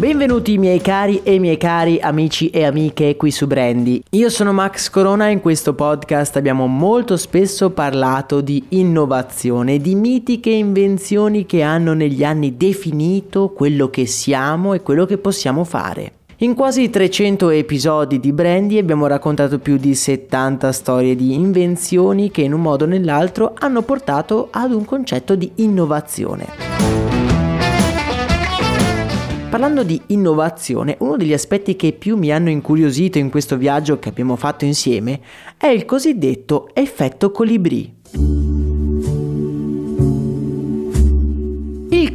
Benvenuti miei cari e miei cari amici e amiche qui su Brandy. Io sono Max Corona e in questo podcast abbiamo molto spesso parlato di innovazione, di mitiche invenzioni che hanno negli anni definito quello che siamo e quello che possiamo fare. In quasi 300 episodi di Brandy abbiamo raccontato più di 70 storie di invenzioni che in un modo o nell'altro hanno portato ad un concetto di innovazione. Parlando di innovazione, uno degli aspetti che più mi hanno incuriosito in questo viaggio che abbiamo fatto insieme è il cosiddetto effetto colibrì.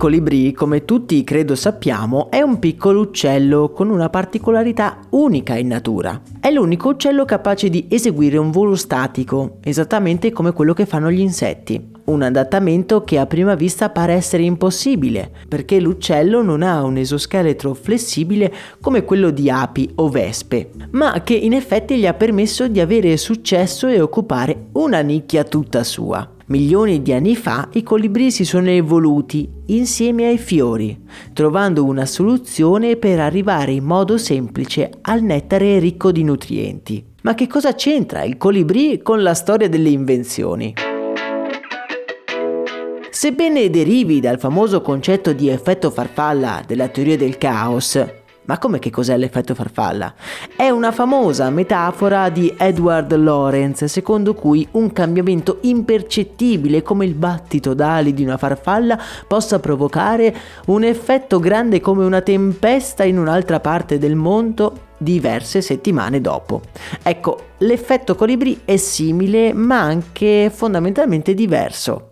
Colibrì, come tutti credo sappiamo, è un piccolo uccello con una particolarità unica in natura. È l'unico uccello capace di eseguire un volo statico, esattamente come quello che fanno gli insetti un adattamento che a prima vista pare essere impossibile, perché l'uccello non ha un esoscheletro flessibile come quello di api o vespe, ma che in effetti gli ha permesso di avere successo e occupare una nicchia tutta sua. Milioni di anni fa i colibri si sono evoluti insieme ai fiori, trovando una soluzione per arrivare in modo semplice al nettare ricco di nutrienti. Ma che cosa c'entra il colibrì con la storia delle invenzioni? Sebbene derivi dal famoso concetto di effetto farfalla della teoria del caos, ma come che cos'è l'effetto farfalla? È una famosa metafora di Edward Lorenz, secondo cui un cambiamento impercettibile come il battito d'ali di una farfalla possa provocare un effetto grande come una tempesta in un'altra parte del mondo diverse settimane dopo. Ecco, l'effetto colibri è simile ma anche fondamentalmente diverso.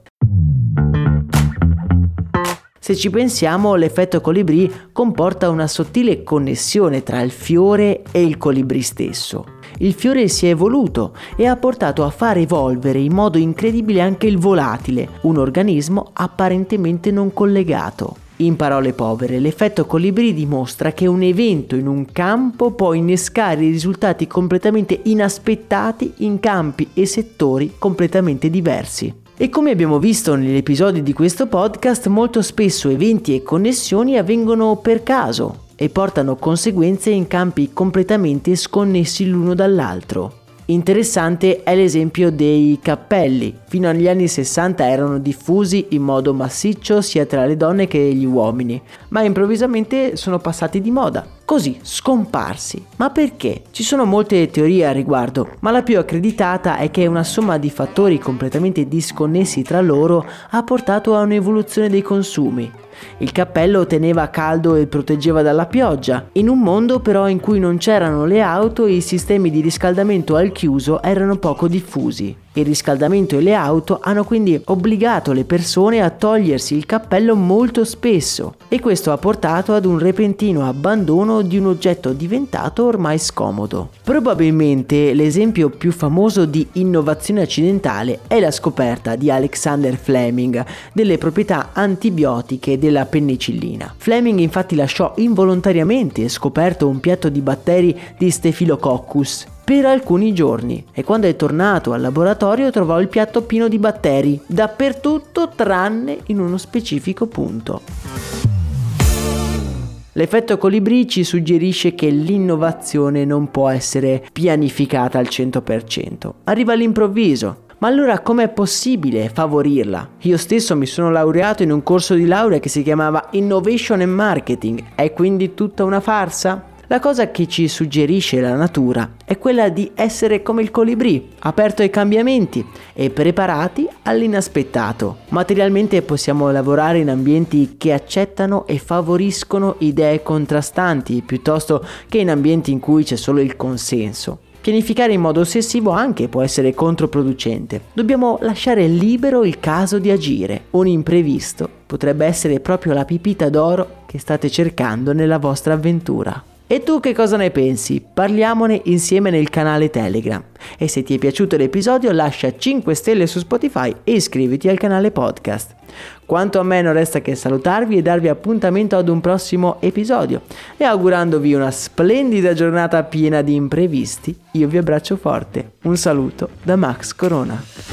Se ci pensiamo, l'effetto colibrì comporta una sottile connessione tra il fiore e il colibrì stesso. Il fiore si è evoluto e ha portato a far evolvere in modo incredibile anche il volatile, un organismo apparentemente non collegato. In parole povere, l'effetto colibrì dimostra che un evento in un campo può innescare risultati completamente inaspettati in campi e settori completamente diversi. E come abbiamo visto negli episodi di questo podcast, molto spesso eventi e connessioni avvengono per caso e portano conseguenze in campi completamente sconnessi l'uno dall'altro. Interessante è l'esempio dei cappelli. Fino agli anni 60 erano diffusi in modo massiccio sia tra le donne che gli uomini, ma improvvisamente sono passati di moda. Così, scomparsi. Ma perché? Ci sono molte teorie a riguardo, ma la più accreditata è che una somma di fattori completamente disconnessi tra loro ha portato a un'evoluzione dei consumi. Il cappello teneva caldo e proteggeva dalla pioggia, in un mondo però in cui non c'erano le auto i sistemi di riscaldamento al chiuso erano poco diffusi. Il riscaldamento e le auto hanno quindi obbligato le persone a togliersi il cappello molto spesso e questo ha portato ad un repentino abbandono di un oggetto diventato ormai scomodo. Probabilmente l'esempio più famoso di innovazione accidentale è la scoperta di Alexander Fleming delle proprietà antibiotiche della penicillina. Fleming infatti lasciò involontariamente scoperto un piatto di batteri di Staphylococcus per alcuni giorni e quando è tornato al laboratorio trovò il piatto pieno di batteri, dappertutto tranne in uno specifico punto. L'effetto colibrì ci suggerisce che l'innovazione non può essere pianificata al 100%, arriva all'improvviso. Ma allora com'è possibile favorirla? Io stesso mi sono laureato in un corso di laurea che si chiamava Innovation and Marketing, è quindi tutta una farsa? La cosa che ci suggerisce la natura è quella di essere come il colibrì, aperto ai cambiamenti e preparati all'inaspettato. Materialmente possiamo lavorare in ambienti che accettano e favoriscono idee contrastanti piuttosto che in ambienti in cui c'è solo il consenso. Pianificare in modo ossessivo anche può essere controproducente. Dobbiamo lasciare libero il caso di agire. Un imprevisto potrebbe essere proprio la pipita d'oro che state cercando nella vostra avventura. E tu che cosa ne pensi? Parliamone insieme nel canale Telegram. E se ti è piaciuto l'episodio lascia 5 stelle su Spotify e iscriviti al canale podcast. Quanto a me non resta che salutarvi e darvi appuntamento ad un prossimo episodio. E augurandovi una splendida giornata piena di imprevisti, io vi abbraccio forte. Un saluto da Max Corona.